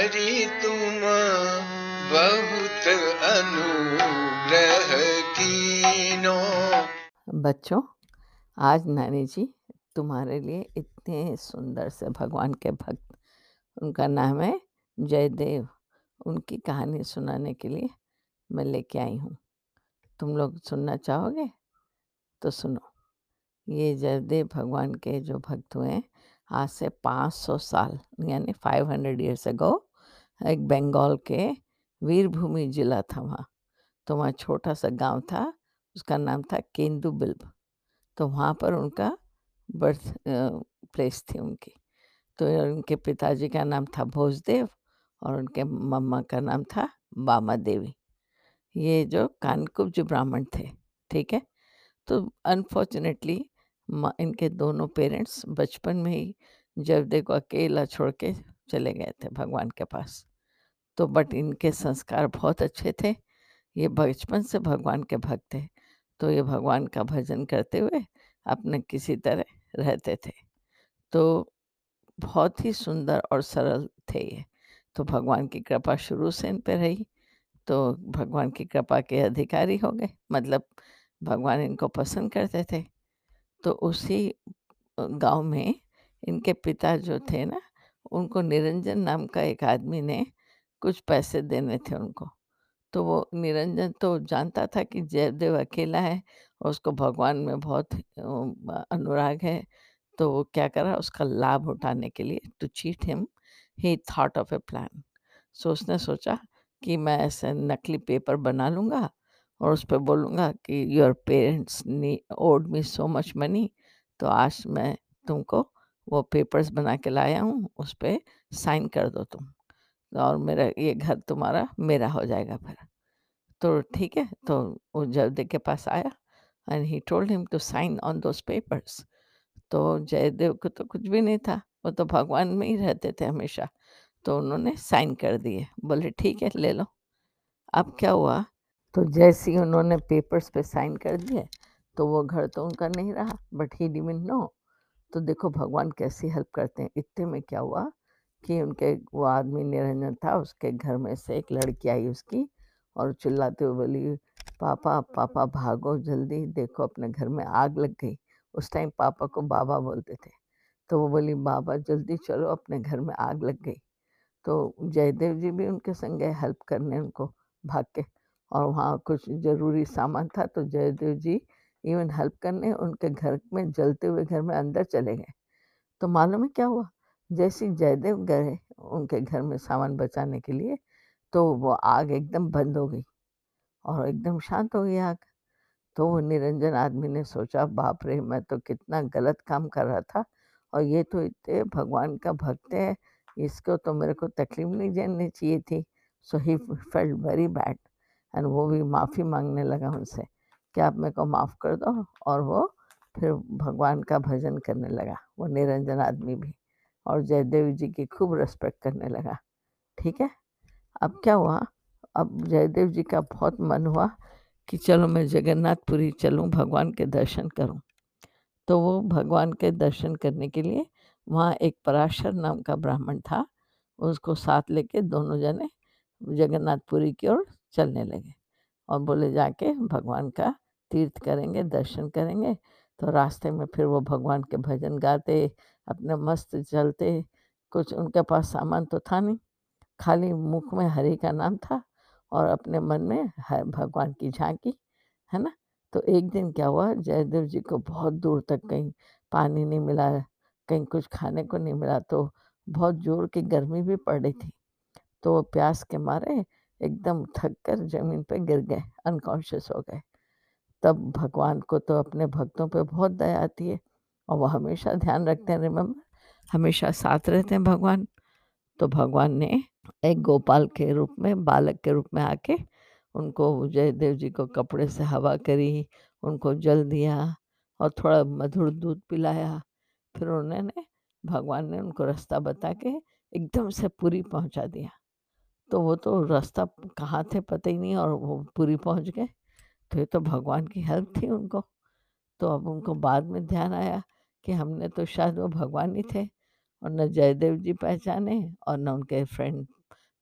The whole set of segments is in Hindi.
नारी तुम बहुत अनुग्रह कीनो। बच्चों, आज नानी जी तुम्हारे लिए इतने सुंदर से भगवान के भक्त, उनका नाम है जयदेव। उनकी कहानी सुनाने के लिए मैं लेके आई हूँ। तुम लोग सुनना चाहोगे? तो सुनो, ये जयदेव भगवान के जो भक्त हुए हैं, आज से 500 साल, यानी 500 ईयर्स अगो एक बंगाल के वीरभूमि जिला था वहाँ। तो वहाँ छोटा सा गाँव था, उसका नाम था केंदू बिल्ब तो वहाँ पर उनका बर्थ प्लेस थी उनकी। तो उनके पिताजी का नाम था भोजदेव और उनके मम्मा का नाम था बामा देवी ये जो कानकुब्ज ब्राह्मण थे, ठीक है? तो अनफॉर्चुनेटली इनके दोनों पेरेंट्स बचपन में ही जब को अकेला छोड़ के चले गए थे भगवान के पास। तो बट इनके संस्कार बहुत अच्छे थे। ये बचपन से भगवान के भक्त थे तो ये भगवान का भजन करते हुए अपने किसी तरह रहते थे। तो बहुत ही सुंदर और सरल थे ये। तो भगवान की कृपा शुरू से इन पर रही तो भगवान की कृपा के अधिकारी हो गए मतलब भगवान इनको पसंद करते थे। तो उसी गाँव में इनके पिता जो थे ना, उनको निरंजन नाम का एक आदमी ने कुछ पैसे देने थे उनको। तो वो निरंजन तो जानता था कि जयदेव अकेला है और उसको भगवान में बहुत अनुराग है। तो वो क्या करा उसका लाभ उठाने के लिए to cheat him. He thought of a plan so उसने सोचा कि मैं ऐसे नकली पेपर बना लूँगा और उस पर बोलूँगा कि your parents knee owed me so much money तो आज मैं तुमको वो पेपर्स बना के लाया हूँ, उस पर साइन कर दो तुम। और मेरा ये घर तुम्हारा, मेरा हो जाएगा फिर। तो ठीक है तो वो जयदेव के पास आया and he told him to sign on those papers तो जयदेव को तो कुछ भी नहीं था, वो तो भगवान में ही रहते थे हमेशा। तो उन्होंने साइन कर दिए, बोले ठीक है, ले लो। अब क्या हुआ? तो जैसे ही उन्होंने पेपर्स पे साइन कर दिए तो वो घर तो उनका नहीं रहा बट ही डिविन नो तो देखो भगवान कैसी हेल्प करते हैं, इतने में क्या हुआ? कि उनके वो आदमी निरंजन था, उसके घर में से एक लड़की आई उसकी और चिल्लाते हुए बोली, पापा पापा भागो जल्दी, देखो अपने घर में आग लग गई। उस टाइम पापा को बाबा बोलते थे। तो वो बोली, बाबा, जल्दी चलो, अपने घर में आग लग गई। तो जयदेव जी भी उनके संग हेल्प करने उनको भाग के और वहाँ कुछ ज़रूरी सामान था तो जयदेव जी इवन हेल्प करने उनके घर में जलते हुए घर में अंदर चले गए। तो मालूम है क्या हुआ? जैसे जयदेव गए उनके घर में सामान बचाने के लिए तो वो आग एकदम बंद हो गई और एकदम शांत हो गई आग। तो वो निरंजन आदमी ने सोचा, बाप रे, मैं तो कितना गलत काम कर रहा था और ये तो इतने भगवान का भक्त है, इसको तो मेरे को तकलीफ़ नहीं जाननी चाहिए थी। So he felt very bad and वो भी माफ़ी मांगने लगा उनसे कि आप मेरे को माफ़ कर दो? और वो फिर भगवान का भजन करने लगा, वो निरंजन आदमी भी। और जयदेव जी की खूब रेस्पेक्ट करने लगा। ठीक है? अब क्या हुआ? अब जयदेव जी का बहुत मन हुआ कि चलो मैं जगन्नाथपुरी चलूँ, भगवान के दर्शन करूँ। तो वो भगवान के दर्शन करने के लिए वहाँ एक पराशर नाम का ब्राह्मण था। उसको साथ लेके दोनों जने जगन्नाथपुरी की ओर चलने लगे और बोले, जाके भगवान का तीर्थ करेंगे, दर्शन करेंगे। तो रास्ते में फिर वो भगवान के भजन गाते अपने मस्त जलते, कुछ उनके पास सामान तो था नहीं। खाली मुख में हरि का नाम था और अपने मन में भगवान की झांकी, है ना? तो एक दिन क्या हुआ, जयदेव जी को बहुत दूर तक कहीं पानी नहीं मिला, कहीं कुछ खाने को नहीं मिला तो बहुत ज़ोर की गर्मी भी पड़ रही थी। तो वो प्यास के मारे एकदम थक कर ज़मीन पे गिर गए, अनकॉन्शियस हो गए। तब भगवान को तो अपने भक्तों पे बहुत दया आती है। और वो हमेशा ध्यान रखते हैं रिमेम्बर हमेशा साथ रहते हैं भगवान। तो भगवान ने एक गोपाल के रूप में बालक के रूप में आके उनको जयदेव जी को कपड़े से हवा करी उनको जल दिया और थोड़ा मधुर दूध पिलाया। फिर उन्होंने भगवान ने उनको रास्ता बता के एकदम से पूरी पहुँचा दिया। तो वो तो रास्ता कहाँ थे पता ही नहीं और वो पूरी पहुँच गए। तो ये तो भगवान की हेल्प थी उनको। तो अब उनको बाद में ध्यान आया। कि हमने तो शायद वो भगवान ही थे और न जयदेव जी पहचाने और न उनके फ्रेंड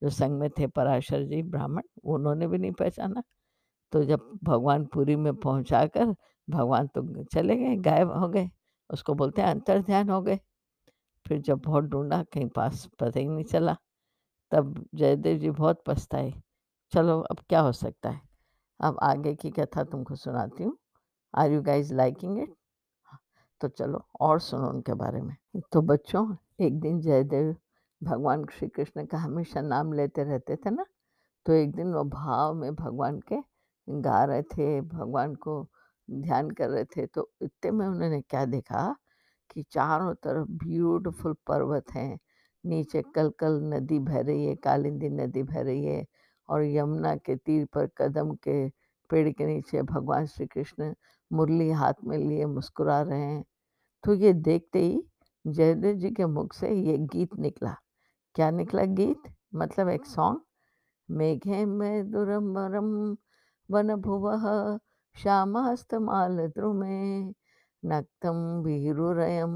जो संग में थे पराशर जी, ब्राह्मण उन्होंने भी नहीं पहचाना। तो जब भगवान पुरी में पहुंचाकर भगवान तो चले गए, गायब हो गए, उसको बोलते हैं अंतर ध्यान हो गए। फिर जब बहुत ढूंढा, कहीं पास पता ही नहीं चला, तब जयदेव जी बहुत पछताए, चलो, अब क्या हो सकता है? अब आगे की कथा तुमको सुनाती हूँ। Are you guys liking it तो चलो, और सुनो उनके बारे में। तो बच्चों, एक दिन जयदेव भगवान श्री कृष्ण का हमेशा नाम लेते रहते थे ना? तो एक दिन वो भाव में भगवान के गा रहे थे, भगवान को ध्यान कर रहे थे तो इतने में उन्होंने क्या देखा कि चारों तरफ़ ब्यूटीफुल पर्वत हैं। नीचे कल कल नदी बह रही है, कालिंदी नदी बह रही है, और यमुना के तीर पर कदम के पेड़ के नीचे भगवान श्री कृष्ण मुरली हाथ में लिए मुस्कुरा रहे हैं। तो ये देखते ही जयदेव जी के मुख से ये गीत निकला। क्या निकला गीत? मतलब एक सॉन्ग मेघे में दुरमरम वन भुव श्यामस्तमाल द्रुमे नक्तं वीरुरयं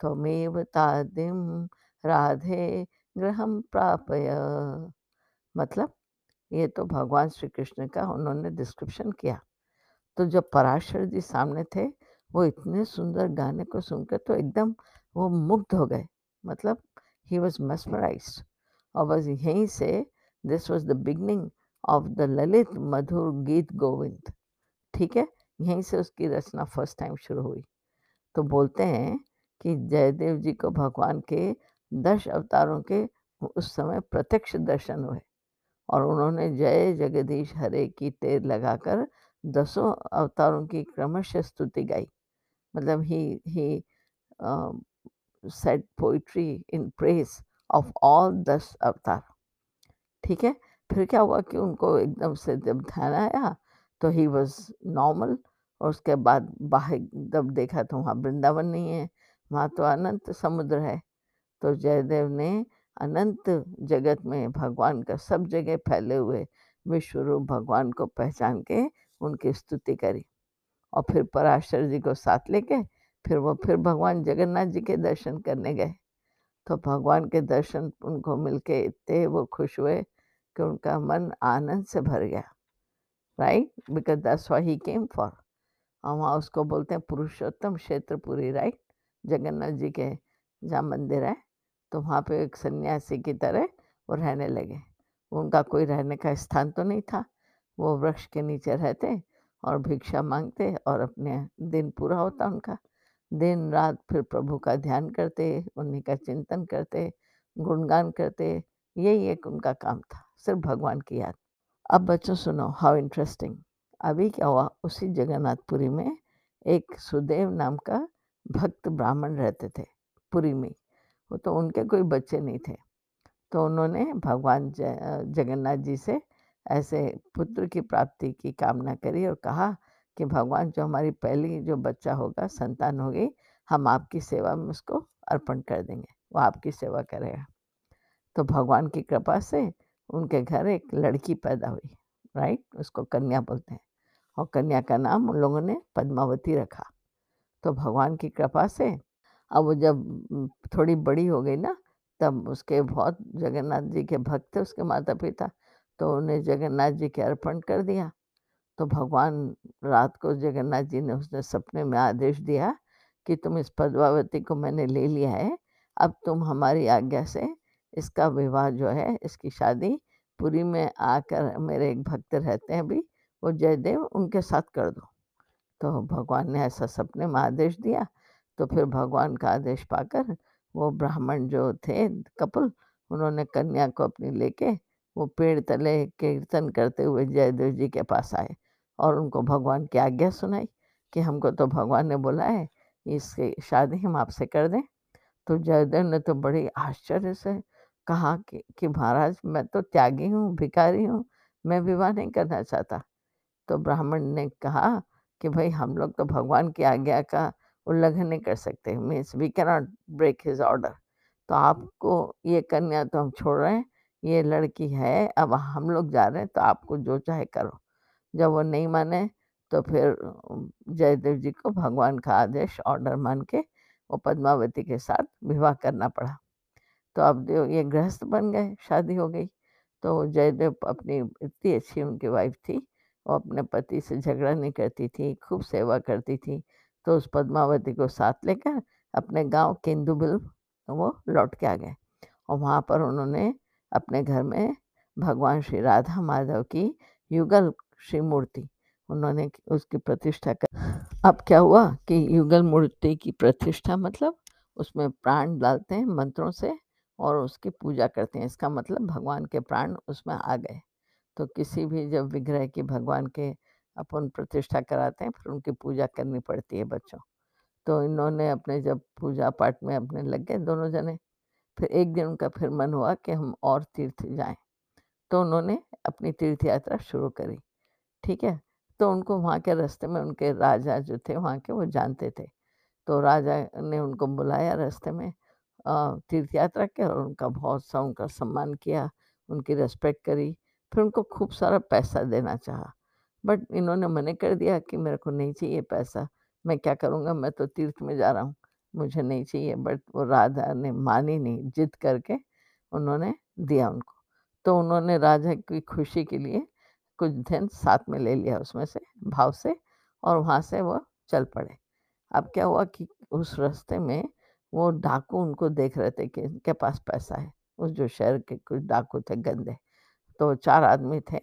त्वमेव तादिं राधे गृहं प्रापय। मतलब ये तो भगवान श्री कृष्ण का उन्होंने डिस्क्रिप्शन किया। तो जब पराशर जी सामने थे, वो इतने सुंदर गाने को सुनकर तो एकदम वो मुग्ध हो गए। मतलब ही वॉज़ mesmerized. और बस यहीं से this was the beginning of the Lalit मधुर गीत गोविंद ठीक है? यहीं से उसकी रचना फ़र्स्ट टाइम शुरू हुई। तो बोलते हैं कि जयदेव जी को भगवान के दस अवतारों के उस समय प्रत्यक्ष दर्शन हुए। और उन्होंने जय जगदीश हरे की तेर लगाकर दसों अवतारों की क्रमशः स्तुति गाई। मतलब he he said poetry in praise of all दस अवतार। ठीक है? फिर क्या हुआ कि उनको एकदम से जब ध्यान आया तो ही वॉज़ नॉर्मल और उसके बाद बाहर जब देखा तो वहाँ वृंदावन नहीं है, वहाँ तो अनंत समुद्र है। तो जयदेव ने अनंत जगत में भगवान का सब जगह फैले हुए विश्वरूप भगवान को पहचान के उनकी स्तुति करी और फिर पराशर जी को साथ लेके फिर वो फिर भगवान जगन्नाथ जी के दर्शन करने गए। तो भगवान के दर्शन उनको मिलके इतने वो खुश हुए कि उनका मन आनंद से भर गया। Right because that's why he came for और वहाँ उसको बोलते हैं पुरुषोत्तम क्षेत्रपुरी राइट जगन्नाथ जी के जहाँ मंदिर है तो वहाँ पे एक सन्यासी की तरह वो रहने लगे। उनका कोई रहने का स्थान तो नहीं था। वो वृक्ष के नीचे रहते और भिक्षा मांगते और अपने दिन पूरा होता उनका। दिन रात फिर प्रभु का ध्यान करते, उन्हीं का चिंतन करते, गुणगान करते, यही एक उनका काम था, सिर्फ़ भगवान की याद। अब बच्चों सुनो हाउ इंटरेस्टिंग अभी क्या हुआ, उसी जगन्नाथपुरी में एक सुदेव नाम का भक्त ब्राह्मण रहते थे, पुरी में। वो तो उनके कोई बच्चे नहीं थे। तो उन्होंने भगवान जगन्नाथ जी से ऐसे पुत्र की प्राप्ति की कामना करी और कहा कि भगवान, जो हमारी पहली जो बच्चा होगा, संतान होगी, हम आपकी सेवा में उसको अर्पण कर देंगे। वो आपकी सेवा करेगा। तो भगवान की कृपा से उनके घर एक लड़की पैदा हुई राइट उसको कन्या बोलते हैं। और कन्या का नाम उन लोगों ने पद्मावती रखा। तो भगवान की कृपा से अब वो जब थोड़ी बड़ी हो गई ना, तब उसके बहुत जगन्नाथ जी के भक्त थे, उसके माता पिता तो उन्हें जगन्नाथ जी के अर्पण कर दिया। तो भगवान रात को जगन्नाथ जी ने उसने सपने में आदेश दिया कि तुम इस पद्मावती को मैंने ले लिया है, अब तुम हमारी आज्ञा से इसका विवाह जो है, इसकी शादी पुरी में आकर मेरे एक भक्त रहते हैं अभी वो जयदेव उनके साथ कर दो। तो भगवान ने ऐसा सपने में आदेश दिया तो फिर भगवान का आदेश पाकर वो ब्राह्मण जो थे कपल, उन्होंने कन्या को अपनी लेके वो पेड़ तले कीर्तन करते हुए जयदेव जी के पास आए और उनको भगवान की आज्ञा सुनाई कि हमको तो भगवान ने बोला है इसकी शादी हम आपसे कर दें। तो जयदेव ने तो बड़ी आश्चर्य से कहा कि, कि महाराज मैं तो त्यागी हूँ भिकारी हूँ मैं विवाह नहीं करना चाहता। तो ब्राह्मण ने कहा कि भाई हम लोग तो भगवान की आज्ञा का उल्लंघन नहीं कर सकते means we cannot break his order तो आपको ये कन्या तो हम छोड़ रहे हैं ये लड़की है अब हम लोग जा रहे हैं तो आपको जो चाहे करो। जब वो नहीं माने तो फिर जयदेव जी को भगवान का आदेश ऑर्डर मान के वो पद्मावती के साथ विवाह करना पड़ा। तो अब जो ये गृहस्थ बन गए शादी हो गई। तो जयदेव अपनी इतनी अच्छी उनकी वाइफ़ थी, वो अपने पति से झगड़ा नहीं करती थी, खूब सेवा करती थी। तो उस पद्मावती को साथ लेकर अपने गाँव केंदुबिल वो लौट के आ गए। और वहाँ पर उन्होंने अपने घर में भगवान श्री राधा माधव की युगल श्री मूर्ति उन्होंने उसकी प्रतिष्ठा कर, अब क्या हुआ कि युगल मूर्ति की प्रतिष्ठा मतलब उसमें प्राण डालते हैं मंत्रों से और उसकी पूजा करते हैं। इसका मतलब भगवान के प्राण उसमें आ गए। तो किसी भी जब विग्रह की भगवान के अपन प्रतिष्ठा कराते हैं, फिर उनकी पूजा करनी पड़ती है बच्चों। तो इन्होंने अपने जब पूजा पाठ में अपने लग गए दोनों जने। फिर एक दिन उनका फिर मन हुआ कि हम और तीर्थ जाएँ। तो उन्होंने अपनी तीर्थ यात्रा शुरू करी, ठीक है? तो उनको वहाँ के रास्ते में उनके राजा जो थे वहाँ के वो जानते थे। तो राजा ने उनको बुलाया रास्ते में तीर्थ यात्रा के और उनका बहुत सा उनका सम्मान किया, उनकी रेस्पेक्ट करी, फिर उनको खूब सारा पैसा देना चाहा। बट इन्होंने मने कर दिया कि मेरे को नहीं चाहिए पैसा, मैं क्या करूँगा? मैं तो तीर्थ में जा रहा हूँ। मुझे नहीं चाहिए, बट वो राजा ने मानी नहीं, जिद करके उन्होंने दिया उनको। तो उन्होंने राजा की खुशी के लिए कुछ धन साथ में ले लिया उसमें से, भाव से, और वहाँ से वो चल पड़े। अब क्या हुआ कि उस रास्ते में वो डाकू उनको देख रहे थे कि इनके पास पैसा है। उस जो शहर के कुछ डाकू थे, गंदे तो चार आदमी थे।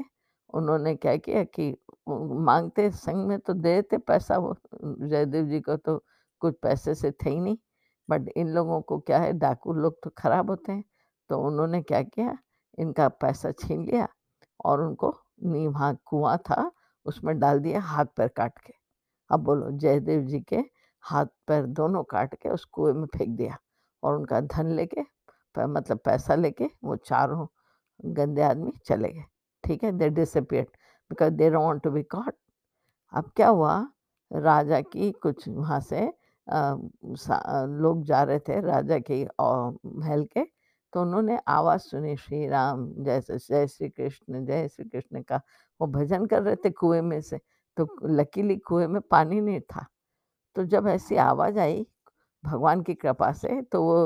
उन्होंने क्या किया कि मांगते, संग में तो देते पैसा वो, जयदेव जी को तो कुछ पैसे से थे ही नहीं, बट इन लोगों को क्या है, डाकू लोग तो खराब होते हैं तो उन्होंने क्या किया, इनका पैसा छीन लिया और उनको नी वहाँ कुआँ था, उसमें डाल दिया हाथ पैर काट के। अब बोलो, जयदेव जी के हाथ पैर दोनों काट के उस कुएँ में फेंक दिया और उनका धन लेके मतलब पैसा लेके वो चारों गंदे आदमी चले गए। ठीक है they disappeared because they don't to be caught अब क्या हुआ, राजा की कुछ वहाँ से लोग जा रहे थे राजा के महल के तो उन्होंने आवाज़ सुनी, श्री राम, जय जय श्री कृष्ण, जय श्री कृष्ण का वो भजन कर रहे थे कुएँ में से तो लकीली कुएँ में पानी नहीं था। तो जब ऐसी आवाज़ आई भगवान की कृपा से तो वो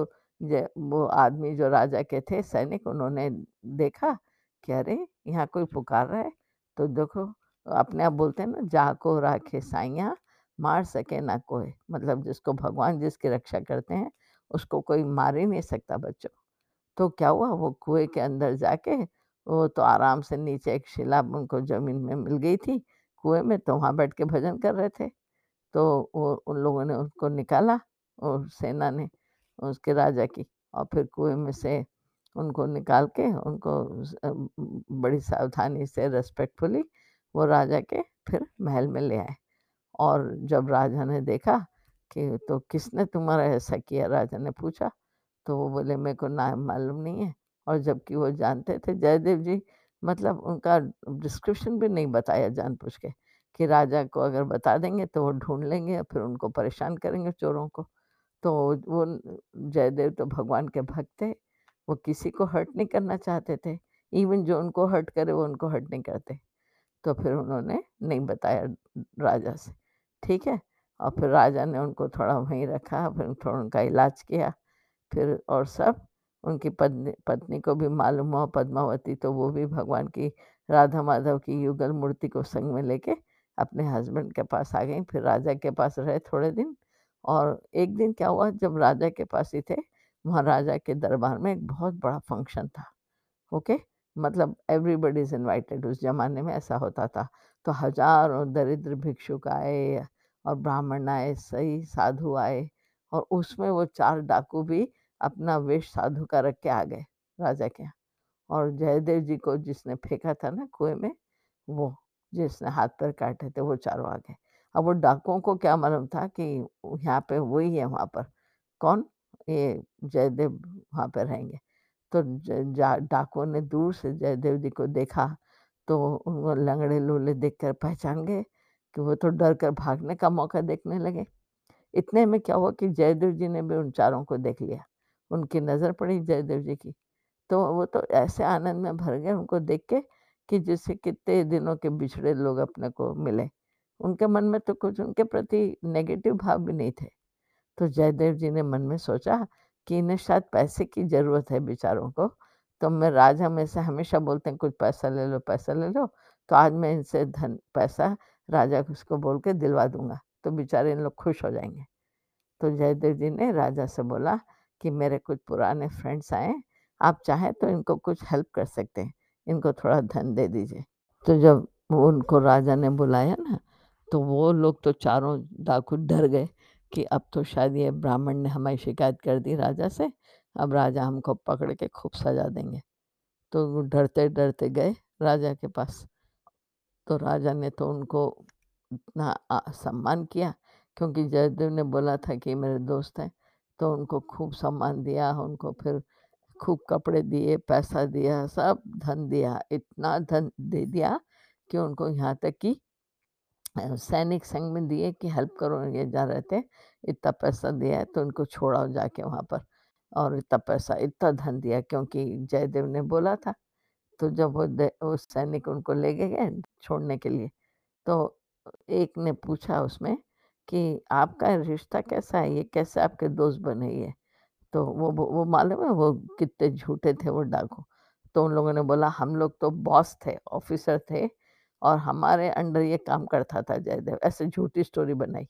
वो आदमी जो राजा के थे सैनिक, उन्होंने देखा कि अरे, यहाँ कोई पुकार रहा है तो देखो, अपने आप बोलते हैं ना जाको राखे साइया मार सके, ना कोई मतलब जिसको भगवान जिसकी रक्षा करते हैं, उसको कोई मार ही नहीं सकता बच्चों। तो क्या हुआ? वो कुएँ के अंदर जाके, वो तो आराम से नीचे एक शिला उनको ज़मीन में मिल गई थी, कुएँ में तो वहाँ बैठ के भजन कर रहे थे। तो वो, उन लोगों ने उसको निकाला, और सेना ने उसके राजा की, और फिर कुएँ में से उनको निकाल के, उनको बड़ी सावधानी से रेस्पेक्टफुली वो राजा के फिर महल में ले आए। और जब राजा ने देखा कि तो किसने तुम्हारा ऐसा किया? राजा ने पूछा तो वो बोले, मेरे को नाम मालूम नहीं है। और जबकि वो जानते थे, जयदेव जी मतलब उनका डिस्क्रिप्शन भी नहीं बताया जान पूछ के कि राजा को अगर बता देंगे तो वो ढूंढ लेंगे फिर उनको परेशान करेंगे चोरों को। तो वो जयदेव तो भगवान के भक्त थे, वो किसी को हर्ट नहीं करना चाहते थे। इवन जो उनको हर्ट करे, वो उनको हर्ट नहीं करते। तो फिर उन्होंने नहीं बताया राजा से। ठीक है? और फिर राजा ने उनको थोड़ा वहीं रखा, फिर थोड़ा उनका इलाज किया, फिर और सब। उनकी पत्नी पत्नी को भी मालूम हुआ, पद्मावती तो वो भी भगवान की, राधा माधव की युगल मूर्ति को संग में लेके अपने हस्बैंड के पास आ गई, फिर राजा के पास रहे थोड़े दिन। और एक दिन क्या हुआ, जब राजा के पास ही थे, वहाँ राजा के दरबार में एक बहुत बड़ा फ़ंक्शन था, ओके? मतलब एवरीबडी इज़ इन्वाइटेड उस ज़माने में ऐसा होता था। तो हज़ारों दरिद्र भिक्षुक आए और ब्राह्मण आए, सही साधु आए और उसमें वो चार डाकू भी अपना वेश साधु का रख के आ गए राजा के और जयदेव जी को जिसने फेंका था ना कुएँ में, वो जिसने हाथ पैर काटे थे, वो चारों आ गए। अब वो डाकुओं को क्या मालूम था कि यहाँ पे वही है वहाँ पर? कौन? ये जयदेव वहाँ पे रहेंगे। तो डाकुओं ने दूर से जयदेव जी को देखा तो उनको लंगड़े लूले देखकर पहचान गए कि वो तो डर कर भागने का मौका देखने लगे। इतने में क्या हुआ कि जयदेव जी ने भी उन चारों को देख लिया, उनकी नज़र पड़ी जयदेव जी की। तो वो तो ऐसे आनंद में भर गए उनको देख के कि जैसे कितने दिनों के बिछड़े लोग अपने को मिले। उनके मन में तो कुछ उनके प्रति नेगेटिव भाव भी नहीं थे। तो जयदेव जी ने मन में सोचा कि इन्हें शायद पैसे की ज़रूरत है बेचारों को तो मैं राजा में से हमेशा बोलते हैं, कुछ पैसा ले लो, पैसा ले लो। तो आज मैं इनसे धन, पैसा राजा उसको बोल के दिलवा दूँगा तो बेचारे इन लोग खुश हो जाएँगे। तो जयदेव जी ने राजा से बोला कि, मेरे कुछ पुराने फ्रेंड्स आए आप चाहें तो इनको कुछ हेल्प कर सकते हैं, इनको थोड़ा धन दे दीजिए। तो जब उनको राजा ने बुलाया ना तो वो लोग तो चारों डाकू डर गए कि अब तो शायद ये ब्राह्मण ने हमारी शिकायत कर दी राजा से अब राजा हमको पकड़ के खूब सजा देंगे। तो डरते डरते गए राजा के पास। तो राजा ने तो उनको इतना सम्मान किया, क्योंकि जयदेव ने बोला था कि मेरे दोस्त हैं तो उनको खूब सम्मान दिया, उनको फिर खूब कपड़े दिए, पैसा दिया, सब धन दिया, इतना धन दे दिया कि उनको यहाँ तक कि सैनिक संघ में दिए कि हेल्प करो, ये जा रहे थे, इतना पैसा दिया है तो उनको छोड़ाओ जाके वहाँ पर। और इतना पैसा, इतना धन दिया क्योंकि जयदेव ने बोला था तो जब वो वो सैनिक उनको ले गए छोड़ने के लिए तो एक ने पूछा उसमें कि आपका रिश्ता कैसा है, ये कैसे आपके दोस्त बने ये? तो वो वो मालूम है वो कितने झूठे थे वो डाकू तो उन लोगों ने बोला, हम लोग तो बॉस थे, ऑफिसर थे और हमारे अंडर ये काम करता था जयदेव, ऐसे झूठी स्टोरी बनाई।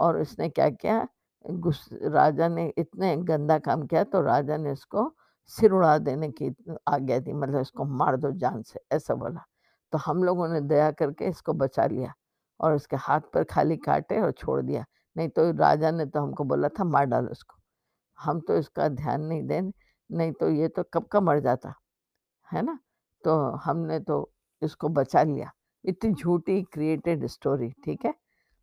और उसने क्या किया गुस, राजा ने इतने गंदा काम किया तो राजा ने उसको सिर उड़ा देने की आज्ञा दी मतलब इसको मार दो जान से, ऐसा बोला। तो हम लोगों ने दया करके इसको बचा लिया और उसके हाथ पर खाली काटे और छोड़ दिया। नहीं तो राजा ने तो हमको बोला था, मार डालो उसको हम तो इसका ध्यान नहीं दें, नहीं तो ये तो कब का मर जाता, है ना? तो हमने तो इसको बचा लिया। इतनी झूठी क्रिएटेड स्टोरी ठीक है?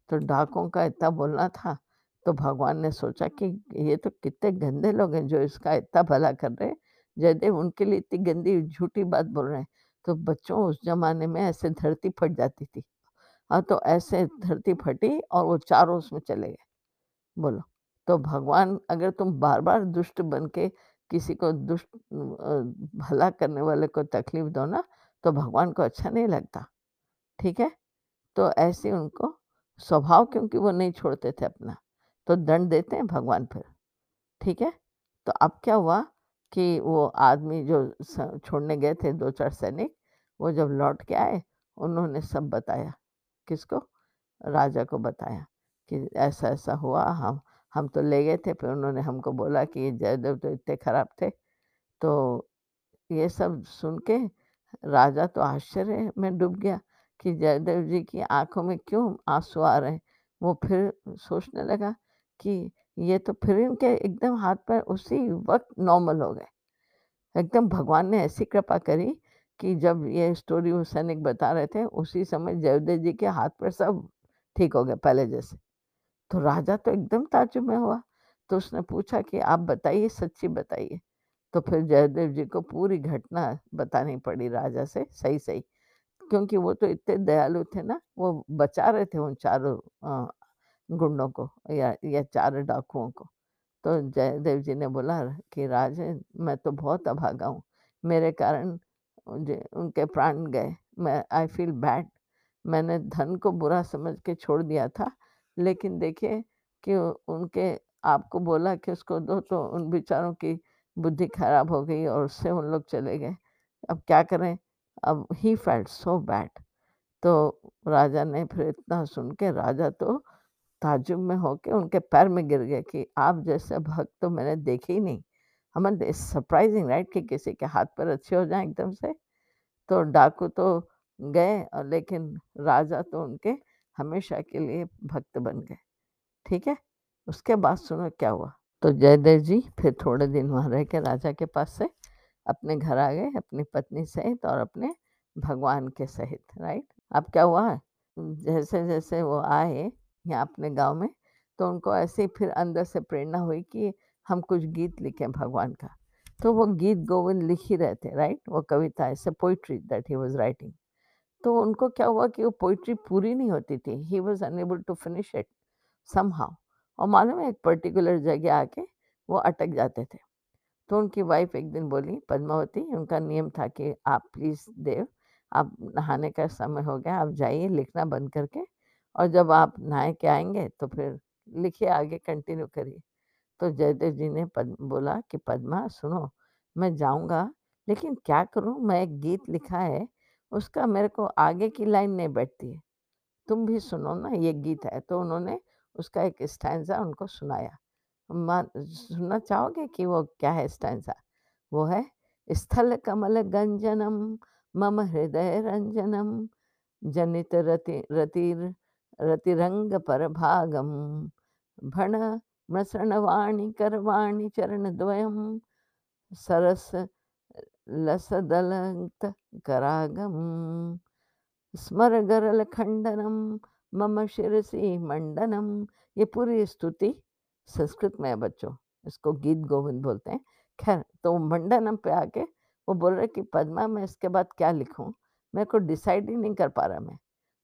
तो डाकों का इतना बोलना था तो भगवान ने सोचा कि ये तो कितने गंदे लोग हैं जो इसका इतना भला कर रहे हैं। जयदेव उनके लिए इतनी गंदी झूठी बात बोल रहे हैं। तो बच्चों, उस जमाने में ऐसे धरती फट जाती थी। हाँ तो ऐसे धरती फटी और वो चारों उसमें चले गए। बोलो तो भगवान अगर तुम बार बार दुष्ट बन के किसी को दुष्ट भला करने वाले को तकलीफ़ दो ना तो भगवान को अच्छा नहीं लगता। ठीक है? तो ऐसे उनको स्वभाव क्योंकि वो नहीं छोड़ते थे अपना। तो दंड देते हैं भगवान फिर, ठीक है? तो अब क्या हुआ कि वो आदमी जो छोड़ने गए थे दो चार सैनिक, वो जब लौट के आए, उन्होंने सब बताया। किसको? राजा को बताया कि ऐसा ऐसा हुआ, हम हम तो ले गए थे, फिर उन्होंने हमको बोला कि ये जयदेव तो इतने खराब थे। तो ये सब सुन के राजा तो आश्चर्य में डूब गया कि जयदेव जी की आँखों में क्यों आँसू आ रहे हैं? वो फिर सोचने लगा कि ये तो फिर इनके एकदम हाथ पैर उसी वक्त नॉर्मल हो गए। एकदम भगवान ने ऐसी कृपा करी कि जब ये स्टोरी वो सैनिक बता रहे थे, उसी समय जयदेव जी के हाथ पैर सब ठीक हो गए पहले जैसे। तो राजा तो एकदम ताज्जुब में हुआ। तो उसने पूछा कि आप बताइए, सच्ची बताइए। तो फिर जयदेव जी को पूरी घटना बतानी पड़ी राजा से सही सही क्योंकि वो तो इतने दयालु थे ना, वो बचा रहे थे उन चारों गुंडों को या या चारों डाकुओं को। तो जयदेव जी ने बोला, कि राजन मैं तो बहुत अभागा हूँ। मेरे कारण उनके प्राण गए। मैं आई फील बैड मैंने धन को बुरा समझ के छोड़ दिया था, लेकिन देखिए कि उनके आपको बोला कि उसको दो तो उन बेचारों की बुद्धि खराब हो गई और उससे उन लोग चले गए। अब क्या करें? अब ही फेल्ट सो बैड तो राजा ने फिर इतना सुन के, राजा तो ताज्जुब में होके उनके पैर में गिर गए कि आप जैसे भक्त तो मैंने देखे ही नहीं। हमें सरप्राइजिंग राइट कि किसी के हाथ पर अच्छे हो जाए एकदम से। तो डाकू तो गए और लेकिन राजा तो उनके हमेशा के लिए भक्त बन गए। ठीक है? उसके बाद सुनो क्या हुआ। तो जयदेव जी फिर थोड़े दिन वहाँ रह के राजा के पास से अपने घर आ गए, अपनी पत्नी सहित और अपने भगवान के सहित राइट अब क्या हुआ? जैसे जैसे वो आए यहाँ अपने गाँव में तो उनको ऐसे ही फिर अंदर से प्रेरणा हुई कि हम कुछ गीत लिखें भगवान का। तो वो गीत गोविंद लिख ही रहे थे, राइट? वो कविता ऐसे poetry that he was writing. तो उनको क्या हुआ कि वो पोइट्री पूरी नहीं होती थी, he was unable to finish it somehow. और मालूम है, एक पर्टिकुलर जगह आके वो अटक जाते थे। तो उनकी वाइफ एक दिन बोली, पद्मावती, उनका नियम था कि आप प्लीज़ देव, आप नहाने का समय हो गया, आप जाइए, लिखना बंद करके और जब आप नहा के आएँगे तो फिर लिखिए आगे कंटिन्यू करिए तो जयदेव जी ने पद बोला कि पद्मा सुनो मैं जाऊँगा लेकिन क्या करूँ मैं एक गीत लिखा है, उसका मेरे को आगे की लाइन नहीं बैठती है। तुम भी सुनो ना ये गीत है, तो उन्होंने उसका एक स्टैन्ज़ा उनको सुनाया। मा सुनना चाहोगे कि वो क्या है स्टैन्ज़ा? वो है स्थल कमल गंजनम मम हृदय रंजनम जनित रति रतिर रतिरंग परभागम भण मसृणवाणि करागम स्मर गरल खंडनम मम शिरसी मंडनम ये पूरी स्तुति संस्कृत में है बच्चों। इसको गीत गोविंद बोलते हैं। खैर तो मंडनम पे आके वो बोल रहे कि पद्मा, मैं इसके बाद क्या लिखूं? मेरे को डिसाइड ही नहीं कर पा रहा मैं।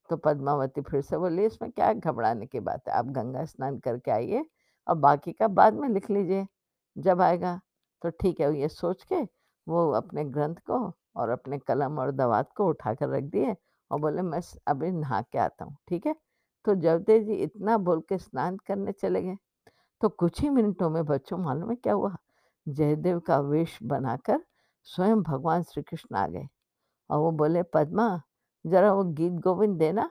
तो पद्मावती फिर से बोली, इसमें क्या घबराने की बात है? आप गंगा स्नान करके आइए और बाकी का बाद में लिख लीजिए। जब आएगा तो ठीक है, ये सोच के वो अपने ग्रंथ को और अपने कलम और दवात को उठा कर रख दिए और बोले, मैं अभी नहा के आता हूँ, ठीक है? तो जवदेव जी इतना बोल के स्नान करने चले गए। तो कुछ ही मिनटों में बच्चों, मालूम है क्या हुआ? जयदेव का वेश बनाकर स्वयं भगवान श्री कृष्ण आ गए और वो बोले, पद्मा जरा वो गीत गोविंद देना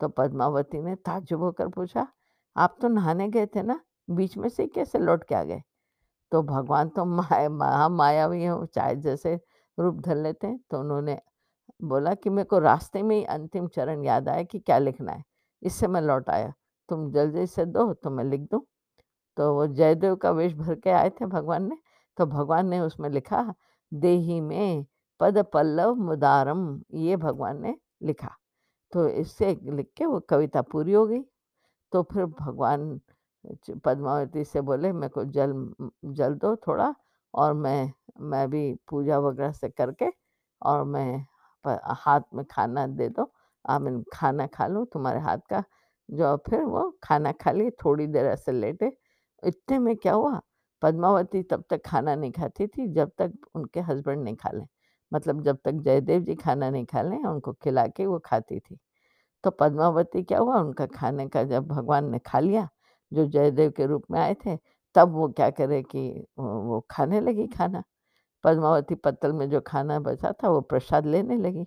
तो पद्मावती ने ताजुब होकर पूछा, आप तो नहाने गए थे ना? बीच में से कैसे लौट के आ गए? तो भगवान तो माया, महा मायावी हैं चाहे जैसे रूप धर लेते हैं। तो उन्होंने बोला कि, मेरे को रास्ते में ही अंतिम चरण याद आया कि क्या लिखना है। इससे मैं लौट आया। तुम जल्दी से दो तो मैं लिख दूँ। तो वो जयदेव का वेश भर के आए थे भगवान ने। तो भगवान ने उसमें लिखा, देही में पद पल्लव मुदारम। ये भगवान ने लिखा। तो इससे लिख के वो कविता पूरी हो गई। तो फिर भगवान पद्मावती से बोले, मेरे को जल जल दो थोड़ा और मैं मैं भी पूजा वगैरह से करके और मैं हाथ में खाना दे दो। मैं खाना खा लूँ तुम्हारे हाथ का। जो फिर वो खाना खा लिए, थोड़ी देर ऐसे लेटे। इतने में क्या हुआ? पद्मावती तब तक खाना नहीं खाती थी, जब तक उनके हस्बैंड नहीं खा लें। मतलब जब तक जयदेव जी खाना नहीं खा लें उनको खिला के वो खाती थी तो पद्मावती क्या हुआ उनका खाने का जब भगवान ने खा लिया, जो जयदेव के रूप में आए थे, तब वो क्या करे कि वो खाने लगी खाना। पद्मावती पत्तल में जो खाना बचा था वो प्रसाद लेने लगी।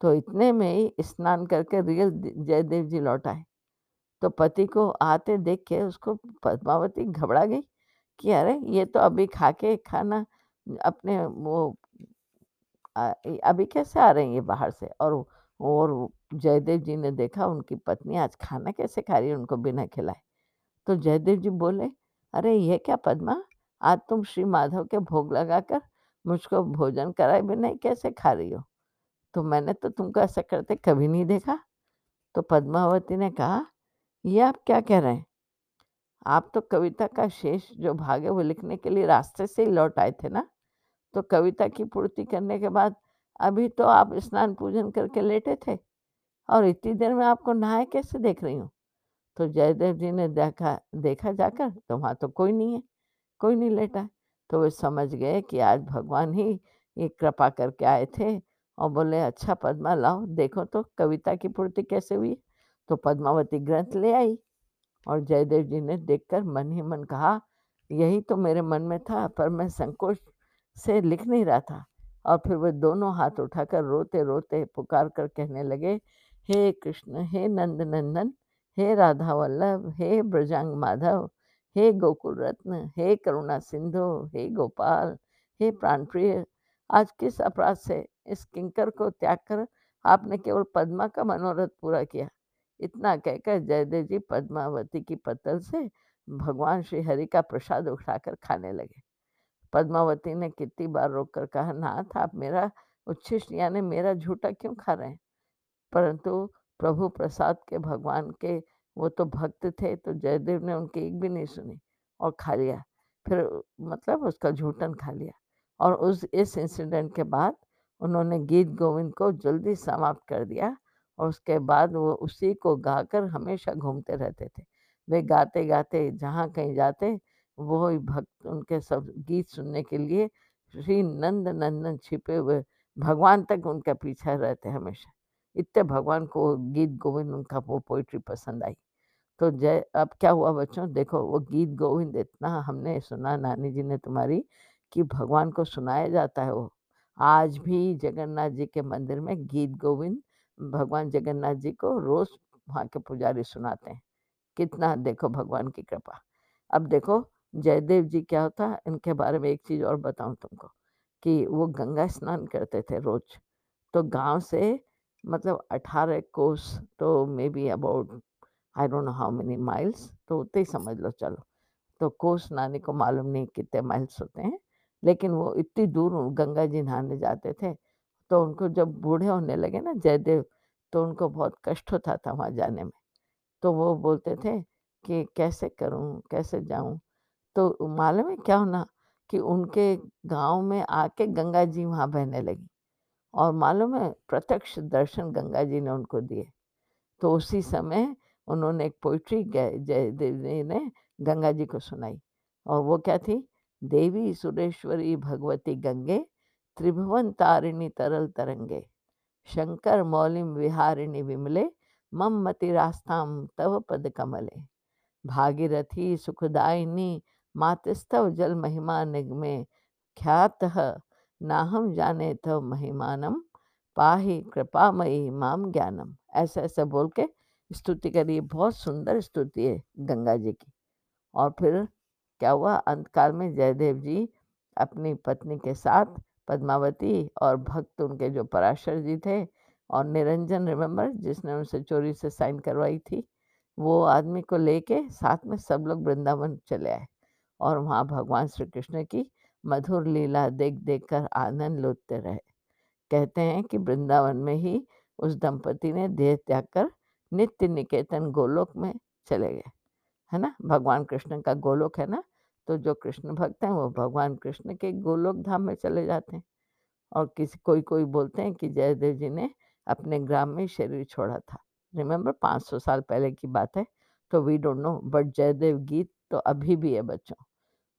तो इतने में ही स्नान करके रियल जयदेव जी लौट आए। तो पति को आते देख के उसको पद्मावती घबरा गई कि अरे! ये तो अभी खा के खाना अपने वो अभी कैसे आ रहे हैं ये बाहर से? और और जयदेव जी ने देखा उनकी पत्नी आज खाना कैसे खा रही है उनको बिना खिलाए। तो जयदेव जी बोले, "अरे! ये क्या पद्मा? आज तुम श्री माधव के भोग लगाकर मुझको भोजन कराए बिना ही कैसे खा रही हो? तो मैंने तो तुमको ऐसा करते कभी नहीं देखा।" तो पद्मावती ने कहा, "ये आप क्या कह रहे हैं? आप तो कविता का शेष जो भाग है वो लिखने के लिए रास्ते से ही लौट आए थे ना? तो कविता की पूर्ति करने के बाद अभी तो आप स्नान पूजन करके लेटे थे और इतनी देर में आपको नहाए कैसे देख रही हूँ?" तो जयदेव जी ने देखा देखा जाकर तो वहाँ तो कोई नहीं है, कोई नहीं लेटा है। तो वे समझ गए कि आज भगवान ही ये कृपा करके आए थे और बोले अच्छा पद्मा लाओ देखो तो कविता की पूर्ति कैसे हुई? तो पद्मावती ग्रंथ ले आई और जयदेव जी ने देखकर मन ही मन कहा, यही तो मेरे मन में था पर मैं संकोच से लिख नहीं रहा था। और फिर वे दोनों हाथ उठाकर रोते-रोते पुकार कर कहने लगे, हे कृष्ण, हे नंद नंदन, हे राधा वल्लभ, हे ब्रजांग माधव, हे गोकुल रत्न, हे करुणा सिंधु, हे गोपाल, हे प्राणप्रिय, आज किस अपराध से इस किंकर को त्याग कर आपने केवल पद्मा का मनोरथ पूरा किया। इतना कहकर जयदेव जी पद्मावती की पतल से भगवान श्री हरि का प्रसाद उठाकर खाने लगे। पद्मावती ने कितनी बार रोककर कहा, "नाथ आप मेरा उच्छिष्ट यानी मेरा झूठा क्यों खा रहे हैं?" परंतु प्रभु प्रसाद के भगवान के वो तो भक्त थे, तो जयदेव ने उनकी एक भी नहीं सुनी और खा लिया। फिर मतलब उसका झूठन खा लिया और उस इस इंसिडेंट के बाद उन्होंने गीत गोविंद को जल्दी समाप्त कर दिया और उसके बाद वो उसी को गाकर हमेशा घूमते रहते थे। वे गाते-गाते जहाँ कहीं जाते, वो ही भक्त, उनके सब गीत सुनने के लिए श्री नंद नंदन छिपे हुए भगवान तक उनका पीछा रहते हमेशा। इतने भगवान को गीत गोविंद, उनका वो पोइट्री पसंद आई। तो जय, अब क्या हुआ बच्चों देखो, वो गीत गोविंद इतना हमने सुना, नानी जी ने तुम्हारी, कि भगवान को सुनाया जाता है वो। आज भी जगन्नाथ जी के मंदिर में गीत गोविंद, भगवान जगन्नाथ जी को रोज़ वहाँ के पुजारी सुनाते हैं। कितना देखो भगवान की कृपा। अब देखो जयदेव जी क्या होता इनके बारे में एक चीज़ और बताऊँ तुमको कि वो गंगा स्नान करते थे रोज़। तो गाँव से मतलब 18 कोस तो maybe about I don't know how many miles तो उतने ही समझ लो चलो। तो कोस नानी को मालूम नहीं कितने माइल्स होते हैं, लेकिन वो इतनी दूर गंगा जी नहाने जाते थे, तो उनको जब बूढ़े होने लगे ना जयदेव, तो उनको बहुत कष्ट होता था वहाँ जाने में। तो वो बोलते थे कि कैसे करूँ, कैसे जाऊँ? तो मालूम है क्या होना कि उनके गाँव में आके गंगा जी वहाँ बहने लगी और मालूम है प्रत्यक्ष दर्शन गंगा जी ने उनको दिए। तो उसी समय उन्होंने एक पोएट्री ग जयदेव जी ने गंगा जी को सुनाई और वो क्या थी? देवी सुरेश्वरी भगवती गंगे, त्रिभुवन तारिणी तरल तरंगे, शंकर मौलिम विहारिणी विमले, मम मति रास्ताम तव पद कमले। भागीरथी सुखदायिनी मातस्तव जल महिमा निगमे, ख्यातः नाहम जाने तव महिमानम, पाहि कृपामयी माम ज्ञानम। ऐसे-ऐसे बोल के स्तुति करी, बहुत सुंदर स्तुति है गंगा जी की। और फिर क्या हुआ अंतकाल में जयदेव जी अपनी पत्नी के साथ पद्मावती और भक्त उनके जो पराशर जी थे और निरंजन रिमेंबर जिसने उनसे चोरी से साइन करवाई थी, वो आदमी को लेके साथ में सब लोग वृंदावन चले आए और वहाँ भगवान श्री कृष्ण की मधुर लीला देख-देख कर आनंद लूटते रहे। कहते हैं कि वृंदावन में ही उस दंपति ने देह त्याग कर नित्य निकेतन गोलोक में चले गए, है ना? भगवान कृष्ण का गोलोक है ना, तो जो कृष्ण भक्त हैं वो भगवान कृष्ण के गोलोक धाम में चले जाते हैं। और किसी कोई-कोई बोलते हैं कि जयदेव जी ने अपने ग्राम में शरीर छोड़ा था। रिमेंबर 500 साल पहले की बात है, तो we don't know but Jayadev गीत तो अभी भी है बच्चों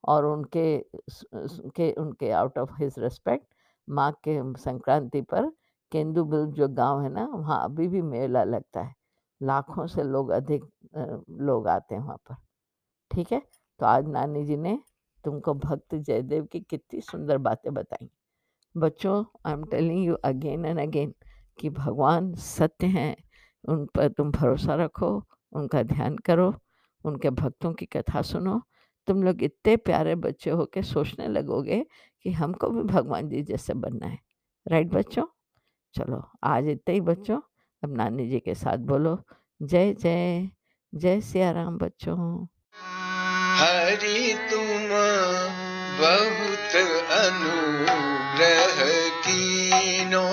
और उनके स स के उनके आउट ऑफ़ हिज रिस्पेक्ट माँ के संक्रांति पर केंदुबुल जो गाँव है ना, वहाँ अभी भी मेला लगता है। लाखों से लोग अधिक लोग आते हैं वहाँ पर। ठीक है? तो आज नानी जी ने तुमको भक्त जयदेव की कितनी सुंदर बातें बताई। बच्चों I am telling you again and again कि भगवान सत्य हैं, उन पर तुम भरोसा रखो, उनका ध्यान करो, उनके भक्तों की कथा सुनो। तुम लोग इतने प्यारे बच्चे हो के सोचने लगोगे कि हमको भी भगवान जी जैसे बनना है। राइट बच्चों? चलो आज इतने ही बच्चों, अब नानी जी के साथ बोलो जय जय, जय सिया राम बच्चों। हरि तुम बहुत अनुग्रह कीनो